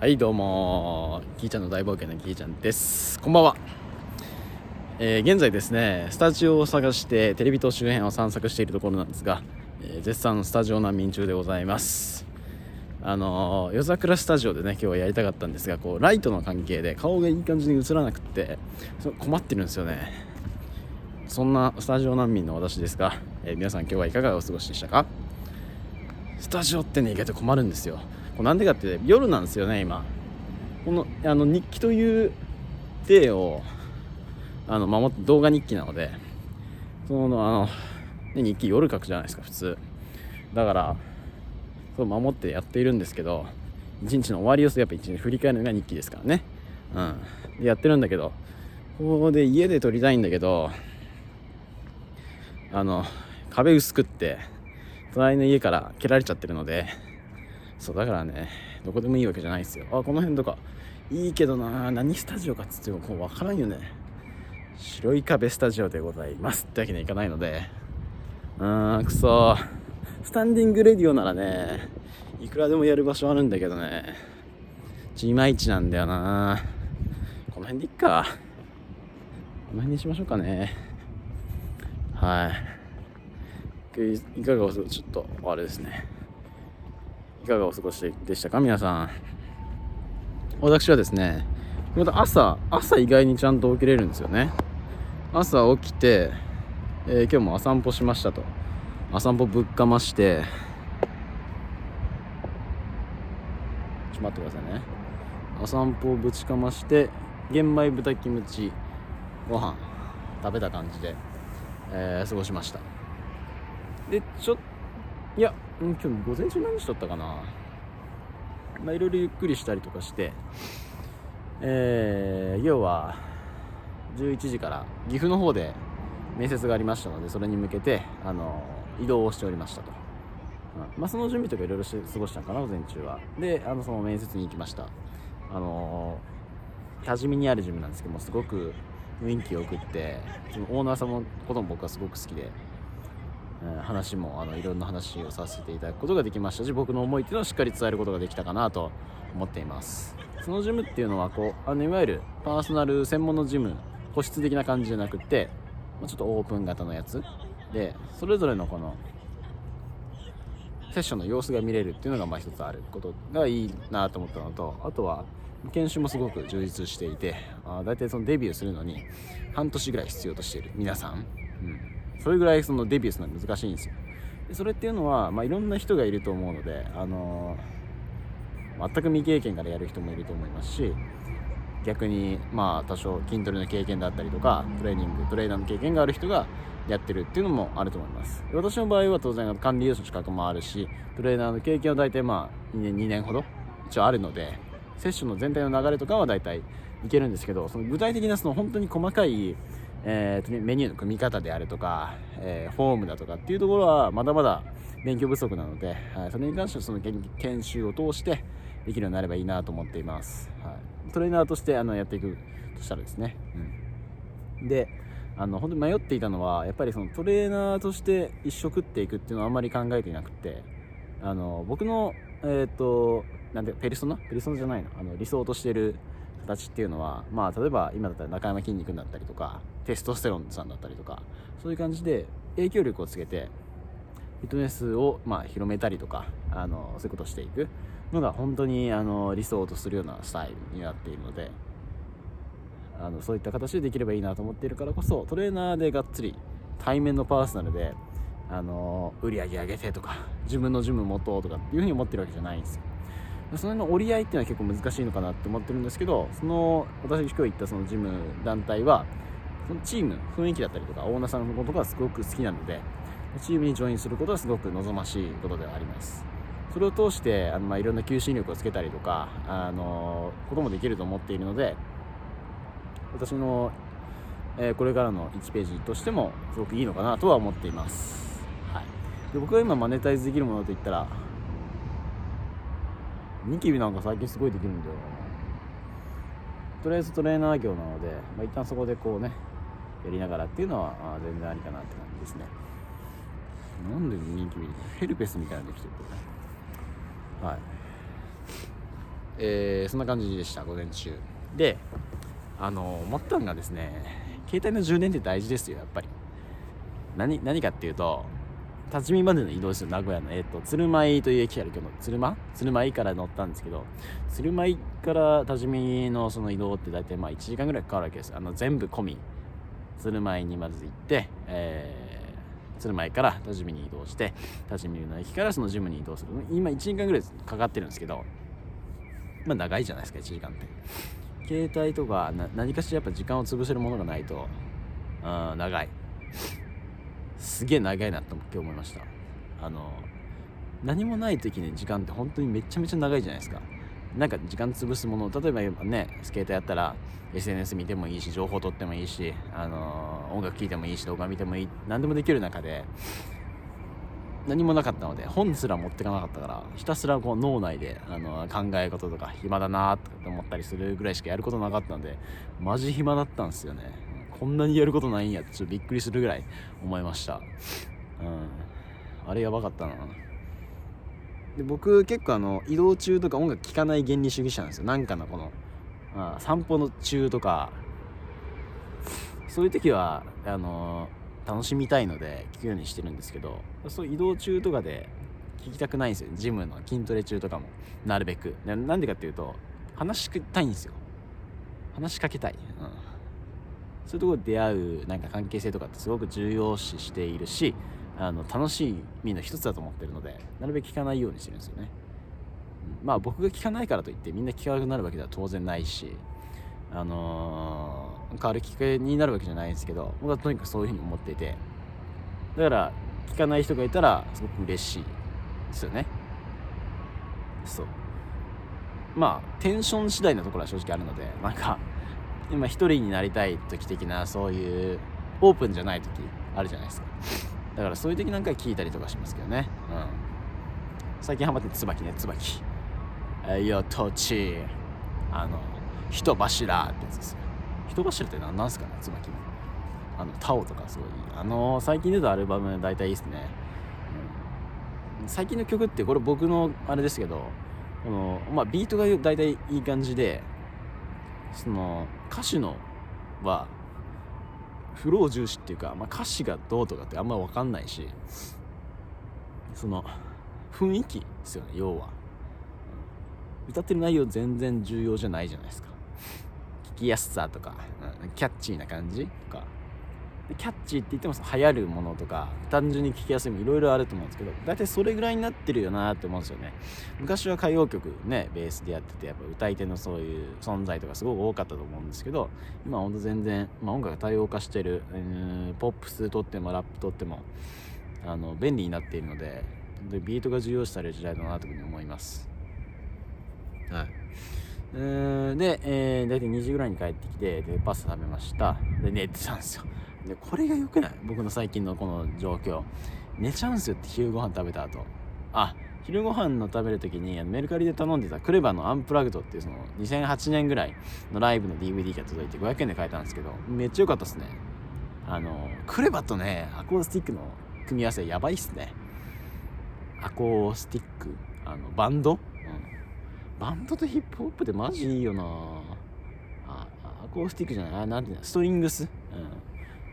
はいどうもキーちゃんの大冒険のキーちゃんです。こんばんは、えー、現在ですねスタジオを探してテレビ塔周辺を散策しているところなんですが、えー、絶賛スタジオ難民中でございます。あのー、夜桜スタジオでね今日はやりたかったんですがこうライトの関係で顔がいい感じに映らなくって困ってるんですよね。そんなスタジオ難民の私ですが、え、皆さん今日はいかがお過ごしでしたか？スタジオってね意外と困るんですよ。なんでかって夜なんですよね今。このあの日記という体をあの守って動画日記なのでそのあの、日記夜書くじゃないですか普通。だからそう守ってやっているんですけど一日の終わりをやっぱ一日振り返るのが日記ですからね。うん。でやってるんだけどここで家で撮りたいんだけどあの壁薄くって隣の家から蹴られちゃってるのでそうだからねどこでもいいわけじゃないですよ。あこの辺とか。いいけどな何スタジオかっつってもこう分からんよね。白い壁スタジオでございますってわけにはいかないので。うーんくそ。スタンディングレディオならねいくらでもやる場所あるんだけどね。ちいまいちなんだよな。この辺でいっか。この辺にしましょうかね。はい。いかがおちょっとあれですね。いかがお過ごしでしたか？皆さん。私はですねまた朝朝意外にちゃんと起きれるんですよね。朝起きて、えー、今日も朝散歩しましたと。朝散歩ぶっかまして。ちょっと待ってくださいね。朝散歩をぶちかまして玄米豚キムチご飯食べた感じで、えー、過ごしました。でちょっいや今日午前中何しとったかな？まあいろいろゆっくりしたりとかしてえー、要は11時から岐阜の方で面接がありましたのでそれに向けてあの移動をしておりましたと、うん、まあ、その準備とかいろいろして過ごしたのかな午前中は。であのその面接に行きました。あの多治見にあるジムなんですけどもすごく雰囲気よくってそのオーナーさんのことも僕はすごく好きで。話もあのいろんな話をさせていただくことができましたし僕の思いっていうのをしっかり伝えることができたかなと思っています。そのジムっていうのはこうあのいわゆるパーソナル専門のジム個室的な感じじゃなくてちょっとオープン型のやつでそれぞれのこのセッションの様子が見れるっていうのがまあ一つあることがいいなと思ったのとあとは研修もすごく充実していてあ大体そのデビューするのに半年ぐらい必要としている皆さん、うん。それぐらいそのデビューするのは難しいんですよ。でそれっていうのは、まあ、いろんな人がいると思うので、あのー、全く未経験からやる人もいると思いますし逆にまあ多少筋トレの経験だったりとかトレーニングトレーナーの経験がある人がやってるっていうのもあると思います。私の場合は当然管理栄養士の資格もあるしトレーナーの経験は大体まあ2年 ,2 年ほど一応あるのでセッションの全体の流れとかは大体いけるんですけどその具体的なその本当に細かいえー、メニューの組み方であるとか、えー、フォームだとかっていうところはまだまだ勉強不足なので、はい、それに関してはその研修を通してできるようになればいいなと思っています、はい、トレーナーとしてあのやっていくとしたらですね、うん、であの本当に迷っていたのはやっぱりそのトレーナーとして一生食っていくっていうのはあんまり考えていなくてあの僕のえっ、ー、となんでペリソナ？ペリソナじゃないの？あの理想としてる形っていうのは、まあ、例えば今だったら中山きんに君だったりとかテストステロンさんだったりとかそういう感じで影響力をつけてフィットネスをまあ広めたりとかあのそういうことをしていくのが本当にあの理想とするようなスタイルになっているのであのそういった形でできればいいなと思っているからこそトレーナーでがっつり対面のパーソナルであの売り上げ上げてとか自分のジム持とうとかっていうふうに思ってるわけじゃないんですよ。その辺の折り合いっていうのは結構難しいのかなって思ってるんですけどその私が今日行ったそのジム団体はそのチーム雰囲気だったりとかオーナーさんのことがすごく好きなのでチームにジョインすることはすごく望ましいことではあります。それを通してあの、まあ、いろんな求心力をつけたりとかあのこともできると思っているので私の、えー、これからの1ページとしてもすごくいいのかなとは思っています、はい、で僕が今マネタイズできるものといったらニキビなんか最近すごいできるんだよとりあえずトレーナー業なので、まあ、一旦そこでこうねやりながらっていうのはあ全然ありかなって感じですね。なんでニキビヘルペスみたいなのできてるこれはい。えー、そんな感じでした午前中。であの思ったのがですね携帯の充電って大事ですよやっぱり。何何かっていうと立ち見までの移動ですよ名古屋の、えーと、鶴舞という駅あるけど鶴舞？鶴舞から乗ったんですけど鶴舞から立ち見のその移動って大体まあ1時間ぐらいかかるわけです。あの全部込み。鶴舞にまず行って、えー、鶴舞から立ち見に移動して立ち見の駅からそのジムに移動する。今1時間ぐらいかかってるんですけどまあ長いじゃないですか1時間って。携帯とか何かしらやっぱ時間を潰せるものがないとうん長い。すげえ長いなと今日思いました。あの何もない時に時間って本当にめちゃめちゃ長いじゃないですか。なんか時間潰すもの例えばねスケートやったら SNS 見てもいいし情報取ってもいいし、あの音楽聴いてもいいし動画見てもいい何でもできる中で何もなかったので本すら持ってかなかったからひたすらこう脳内であの考え事とか暇だなとかって思ったりするぐらいしかやることなかったのでマジ暇だったんですよね。こんなにやることないんやってちょっとびっくりするぐらい思いました。うん。あれやばかったな。で僕結構あの移動中とか音楽聴かない原理主義者なんですよ。なんかのこのあ散歩の中とか。そういう時はあの楽しみたいので聞くようにしてるんですけどそう移動中とかで聞きたくないんですよ。ジムの筋トレ中とかも。なるべく。なんでかっていうと話したいんですよ。話しかけたい、うん、そういうところで出会うなんか関係性とかってすごく重要視しているしあの楽しみの一つだと思ってるのでなるべく聞かないようにしてるんですよね、うん、まあ僕が聞かないからといってみんな聞かなくなるわけでは当然ないしあのー、変わるきっかけになるわけじゃないんですけど僕はとにかくそういうふうに思っていてだから聞かない人がいたらすごく嬉しいですよね。そう。まあテンション次第なところは正直あるのでなんか今一人になりたい時的なそういうオープンじゃない時あるじゃないですか。だからそういう時なんか聞いたりとかしますけどね。うん。最近ハマって椿ね椿えいや土地あの人柱ってやつですよ。人柱って何なんすかね椿のあのタオとかすごい。あの最近出たアルバム大体いいっすね、うん、最近の曲ってこれ僕のあれですけどこの、まあ、ビートが大体いい感じでその歌手のはフロー重視っていうか、まあ、歌詞がどうとかってあんま分かんないしその雰囲気ですよね要は。歌ってる内容全然重要じゃないじゃないですか。聞きやすさとか、キャッチーな感じとか。キャッチーって言っても流行るものとか単純に聴きやすいもいろいろあると思うんですけど大体それぐらいになってるよなって思うんですよね。昔は歌謡曲ねベースでやっててやっぱ歌い手のそういう存在とかすごく多かったと思うんですけど今ほんと全然、まあ、音楽が多様化してる、うんポップスとってもラップとってもあの便利になっているのででビートが重要視される時代だなというふうに思います。はい。で、えー、大体2時ぐらいに帰ってきてでパスタ食べました。で寝てたんですよ。でこれが良くない？僕の最近のこの状況。寝ちゃうんすよって昼ご飯食べた後。あ昼ご飯の食べる時にメルカリで頼んでたクレバのアンプラグドっていうその2008年ぐらいのライブの DVD が届いて500円で買えたんですけどめっちゃ良かったっすね。あのクレバとねアコースティックの組み合わせやばいっすね。アコースティックあのバンド？うん。バンドとヒップホップってマジいいよな。あアコースティックじゃない？あなんていうの？ストリングス、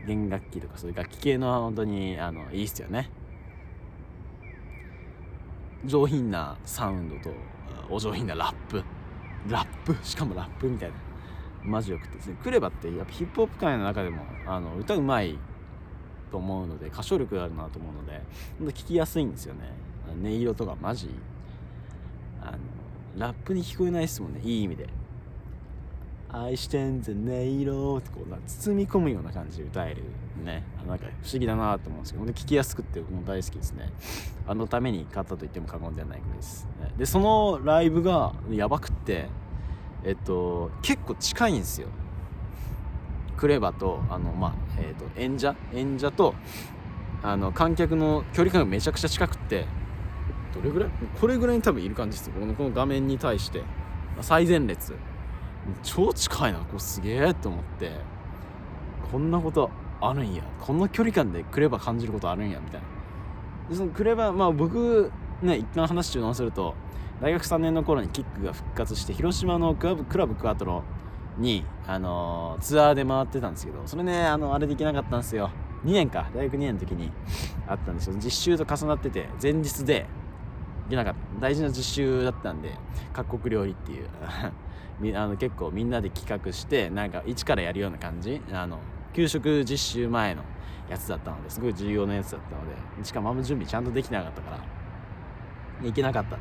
弦楽器とかそういう楽器系の本当にあのいいっすよね。上品なサウンドとお上品なラップ。ラップ？しかもラップみたいな。マジよくてですね。クレバってやっぱヒップホップ界の中でもあの歌うまいと思うので歌唱力があるなと思うのでほんと聞きやすいんですよね。音色とかマジあのラップに聞こえないですもんね。いい意味で。愛してんぜ音色ってこう包み込むような感じで歌えるね。なんか不思議だなと思うんですけど聞きやすくって僕も大好きですね。あのために買ったと言っても過言ではないくらいですね。でそのライブがやばくってえっと結構近いんですよ。クレバとあのまあえっ、と演者？演者とあの観客の距離感がめちゃくちゃ近くってどれぐらい？これぐらいに多分いる感じですこのこの画面に対して。最前列。超近いなこれすげえと思って。こんなことあるんや。こんな距離感でクレバ感じることあるんやみたいな。でそのクレバまあ僕ね一旦話中断すると大学3年の頃にキックが復活して広島のクラブクラブクワトロに、あのー、ツアーで回ってたんですけどそれねあのあれできなかったんですよ。2年か。大学2年の時にあったんですよ実習と重なってて前日でけなかった大事な実習だったんで各国料理っていう。あの結構みんなで企画してなんか一からやるような感じ。あの給食実習前のやつだったのですごい重要なやつだったのでしかもあんま準備ちゃんとできなかったから行けなかった。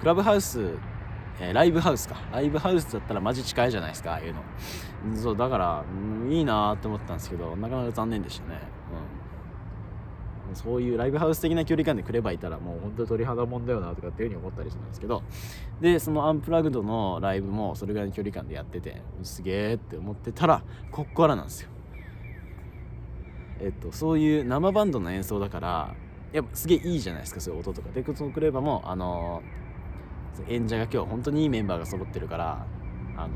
クラブハウス、え、ライブハウスか。ライブハウスだったらマジ近いじゃないですかああいうの。そうだから、いいなと思ったんですけどなかなか残念でしたね。うん。そういうライブハウス的な距離感で来ればいたらもう本当に鳥肌もんだよなとかっていうふうに思ったりするんですけど。でそのアンプラグドのライブもそれぐらいの距離感でやっててすげえって思ってたらこっからなんですよ。えっとそういう生バンドの演奏だからやっぱすげえいいじゃないですかそういう音とか。でそのクレーバーもあの演者が今日本当にいいメンバーが揃ってるからあの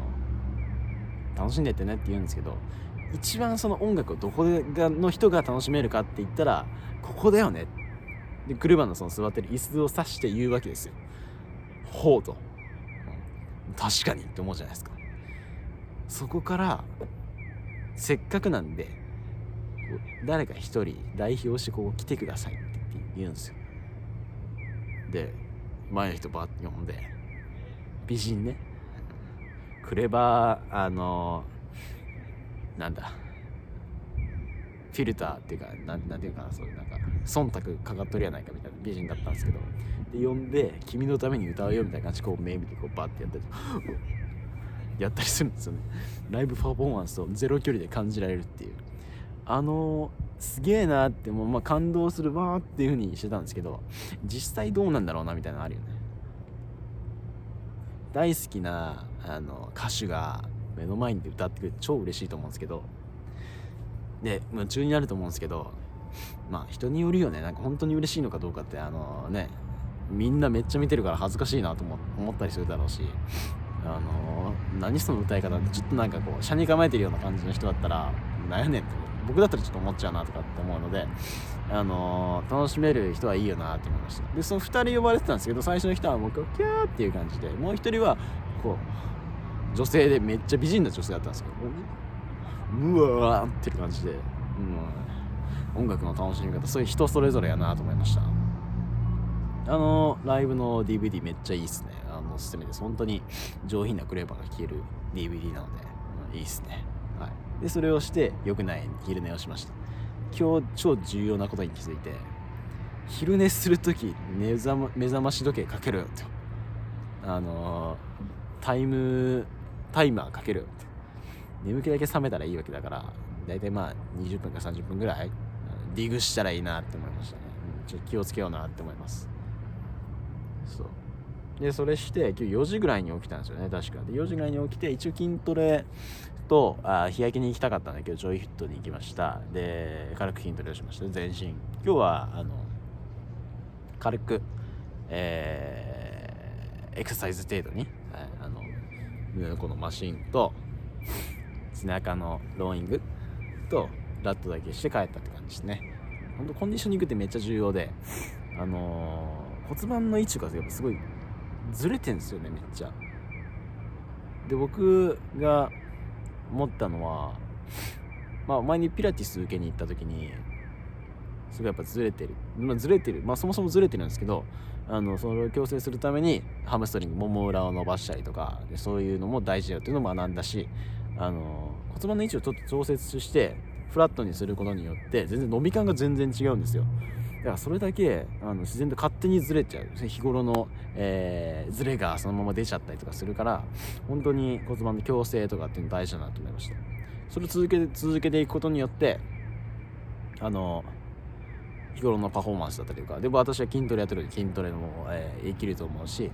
楽しんでってねって言うんですけど一番その音楽をどこがの人が楽しめるかって言ったらここだよね。でクルバのその座ってる椅子を指して言うわけですよ。ほうと、うん、確かにって思うじゃないですか。そこからせっかくなんで誰か一人代表してここ来てくださいって言うんですよ。で前の人バッて呼んで美人ね。クレバーあのなんだ。フィルターっていうかなんなんていうかなそういうなんか忖度かかっとるやないかみたいな美人だったんですけど。で呼んで「君のために歌うよ」みたいな感じこう目見てこうバッてやったり。やったりするんですよね。ライブパフォーマンスとゼロ距離で感じられるっていう。あのすげえなってもうまあ感動するわーっていう風にしてたんですけど実際どうなんだろうなみたいなのあるよね。大好きなあの歌手が目の前に歌ってくれて超嬉しいと思うんですけど。で夢中になると思うんですけどまあ人によるよね。なんか本当に嬉しいのかどうかってあのねみんなめっちゃ見てるから恥ずかしいなと思ったりするだろうしあの何その歌い方ってちょっとなんかこう車に構えてるような感じの人だったらなんやねんって僕だったらちょっと思っちゃうなとかって思うので、あの、楽しめる人はいいよなって思いました。でその2人呼ばれてたんですけど最初の人はもうキャーっていう感じでもう1人はこう女性でめっちゃ美人な女性だったんですけどうわーって感じで、うん、音楽の楽しみ方。そういう人それぞれやなと思いました。あのライブの DVD めっちゃいいっすね。あのおすすめです。本当に上品なクレーバーが聴ける DVD なので、うん、いいっすね。はい。でそれをして良くない昼寝をしました。今日超重要なことに気づいて昼寝する時目覚ま目覚まし時計かけろよってあのー、タイムタイマーかける。って眠気だけ覚めたらいいわけだから大体まあ20分か30分ぐらいディグしたらいいなって思いましたね、ちょっと気をつけようなって思います。そう。でそれして今日4時ぐらいに起きたんですよね。確か。で4時ぐらいに起きて一応筋トレとあ日焼けに行きたかったんだけどジョイフットに行きました。で軽く筋トレをしました。全身。今日はあの軽くえー、エクササイズ程度に、胸のこのマシンと背中のローイングとラットだけして帰ったって感じですね。本当コンディショニングってめっちゃ重要であのー、骨盤の位置がやっぱすごいずれてんですよねめっちゃ。で僕が思ったのはまあ前にピラティス受けに行った時にすごいやっぱずれてる、まあ、ずれてる。まあそもそもずれてるんですけどあのそれを矯正するためにハムストリングもも裏を伸ばしたりとかでそういうのも大事だよっていうのを学んだしあの骨盤の位置をちょっと調節してフラットにすることによって全然伸び感が全然違うんですよ。だからそれだけあの自然と勝手にずれちゃう。日頃の、えー、ずれがそのまま出ちゃったりとかするから本当に骨盤の矯正とかっていうの大事だなと思いました。それを続けて続けていくことによってあの日頃のパフォーマンスだったりとか。でも私は筋トレやってるので筋トレも、えー、生きると思うし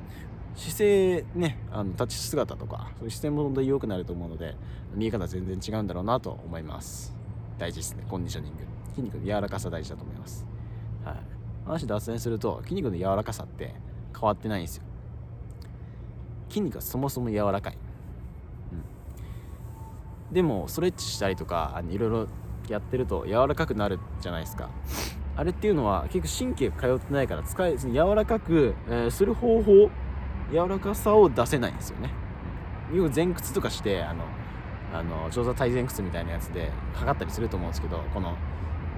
姿勢ねあの立ち姿とかそういう姿勢も本当に良くなると思うので見え方全然違うんだろうなと思います。大事ですね。コンディショニング。筋肉の柔らかさ大事だと思います。はい、話脱線すると筋肉の柔らかさって変わってないんですよ。筋肉はそもそも柔らかい、うん、でもストレッチしたりとかいろいろやってると柔らかくなるじゃないですか。あれっていうのは結構神経通ってないから使え柔らかく、えー、する方法柔らかさを出せないんですよね。よく前屈とかしてあのあの上座体前屈みたいなやつで測ったりすると思うんですけどこの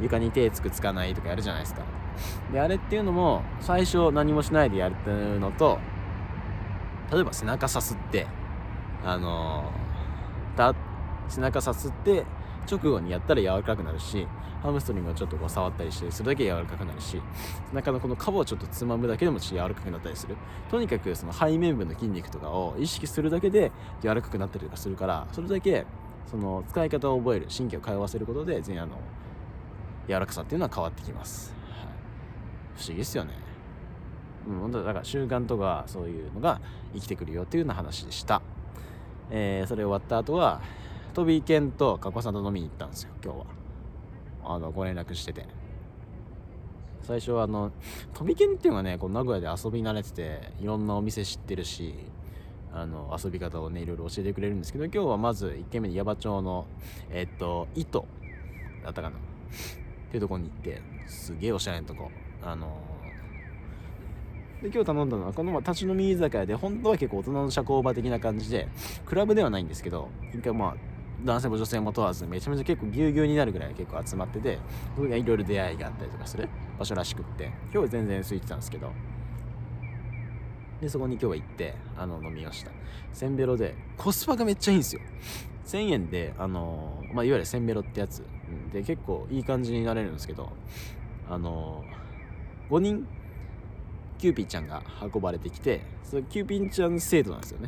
床に手つくつかないとかやるじゃないですか。であれっていうのも最初何もしないでやるっていうのと例えば背中さすってあのだ背中さすって直後にやったら柔らかくなるしハムストリングをちょっとこう触ったりしてそれだけ柔らかくなるし背中のこのカバをちょっとつまむだけでもちょっと柔らかくなったりする。とにかくその背面部の筋肉とかを意識するだけで柔らかくなったりとかするからそれだけその使い方を覚える神経を通わせることで全然あの柔らかさっていうのは変わってきます、はい、不思議ですよね。うん本当だから習慣とかそういうのが生きてくるよっていうような話でした。えー、それ終わった後は飛び犬と加古さんと飲みに行ったんですよ今日は。あのご連絡してて。最初はあの飛び犬っていうのがねこう名古屋で遊び慣れてていろんなお店知ってるしあの遊び方をねいろいろ教えてくれるんですけど今日はまず1軒目に矢場町のえっと糸だったかな？っていうところに行ってすげえおしゃれなとこ。あので今日頼んだのはこの立ち飲み居酒屋で本当は結構大人の社交場的な感じでクラブではないんですけど一回まあ男性も女性も問わずめちゃめちゃ結構ぎゅうぎゅうになるぐらい結構集まっててそれがいろいろ出会いがあったりとかする場所らしくって今日は全然空いてたんですけどでそこに今日は行ってあの飲みました。せんべろでコスパがめっちゃいいんですよ。1000円であのまあ、いわゆるせんべろってやつ。で結構いい感じになれるんですけどあの5人キューピーちゃんが運ばれてきてそのキューピーちゃん制度なんですよね。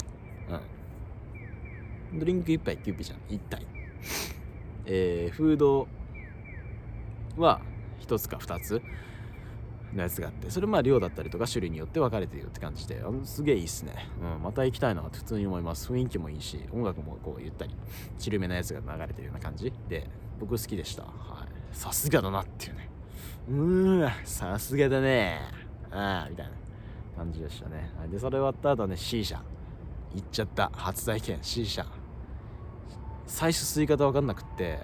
ドリンク1杯キューピーちゃん。1体。えー、フードは1つか2つのやつがあってそれまあ量だったりとか種類によって分かれてるって感じであのすげえいいっすね、うん、また行きたいなって普通に思います。雰囲気もいいし音楽もこうゆったりチルめなやつが流れてるような感じで僕好きでした。はい。さすがだなっていうね。うーんさすがだね。ああみたいな感じでしたね。でそれ終わった後ね シーシャ行っちゃった。初体験 C 社最初吸い方分かんなくって、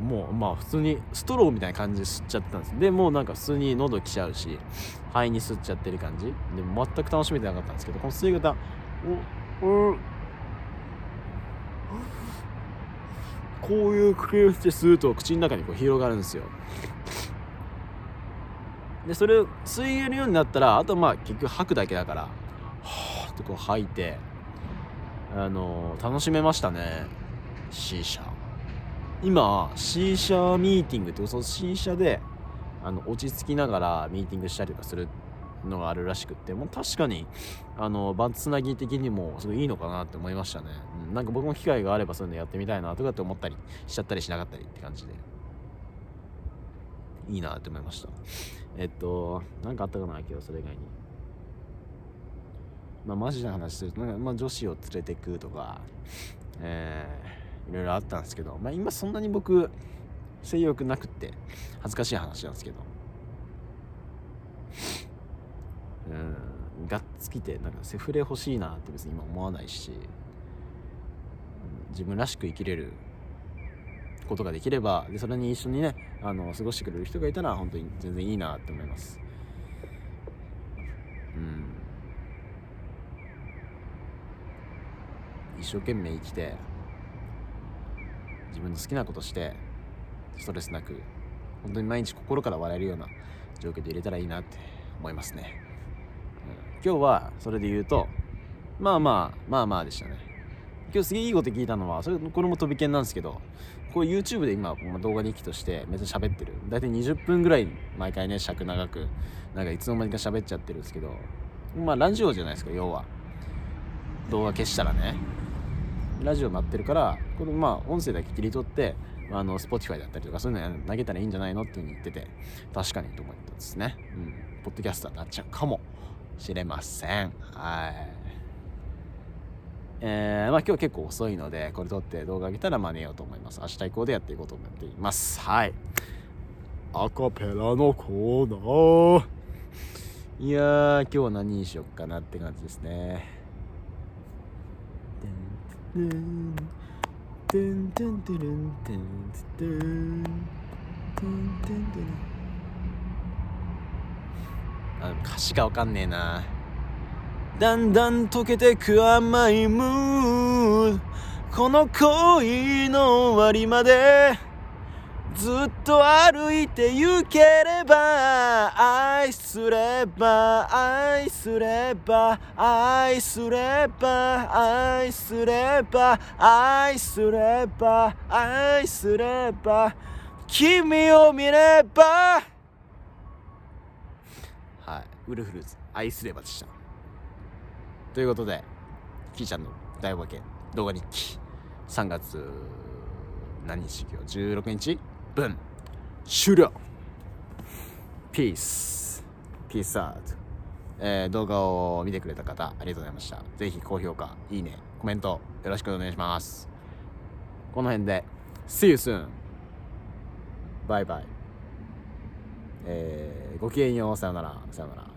うん、もうまあ普通にストローみたいな感じで吸っちゃったんです。でもうなんか普通に喉来ちゃうし肺に吸っちゃってる感じ。で全く楽しめてなかったんですけどこの吸い方おおこういう工夫して吸うと口の中にこう広がるんですよ。でそれを吸えるようになったらあとまあ結局吐くだけだからはあってこう吐いてあの、楽しめましたね。C 社今 C 社ミーティングってその C 社であの落ち着きながらミーティングしたりとかするのがあるらしくってもう確かにあのバツつなぎ的にもすごいいいのかなって思いましたね、うん、なんか僕も機会があればそういうのやってみたいなとかって思ったりしちゃったりしなかったりって感じで。いいなって思いました。えっと何かあったかな今日それ以外に。まあマジな話するとなんか、まあ、女子を連れてくとかえー、いろいろあったんですけどまあ今そんなに僕性欲なくって恥ずかしい話なんですけど。うんがっつきてなんかセフレ欲しいなって別に今思わないし自分らしく生きれることができればでそれに一緒にねあの過ごしてくれる人がいたら本当に全然いいなって思います。うん。一生懸命生きて自分の好きなことしてストレスなく本当に毎日心から笑えるような状況で入れたらいいなって思いますね、うん、今日はそれで言うとまあまあまあまあでしたね。今日すげえいいこと聞いたのはそれこれも飛び犬なんですけどこれ YouTube で今動画日記としてめっちゃ喋ってる。大体20分ぐらい毎回ね尺長くなんかいつの間にか喋っちゃってるんですけどまあラジオじゃないですか要は。動画消したらね。ラジオになってるからこのまあ音声だけ切り取ってあの Spotify だったりとかそういうの投げたらいいんじゃないのっていうふうに言ってて確かにと思ったんですね。うん。ポッドキャスターになっちゃうかもしれません。はい。えー、まあ、今日結構遅いのでこれ撮って動画上げたら真似ようと思います。明日以降でやっていこうと思っています。はい。アカペラのコーナー。いやー今日は何にしよっかなって感じですね。あ歌詞がわかんねえな。だんだん溶けてく甘いムーこの恋の終わりまで。ずっと歩いて行ければ愛すれば愛すれば愛すれば愛すれば愛すれば愛すれば君を見れば。はいウルフルズ愛すればでした。ということでキーちゃんの大冒険動画日記3月何日？今日16日？分。終了。ピースピースアウト、えー、動画を見てくれた方ありがとうございました。ぜひ高評価いいねコメントよろしくお願いします。この辺で See you soon. バイバイえー、ごきげんよう。さよなら。さよなら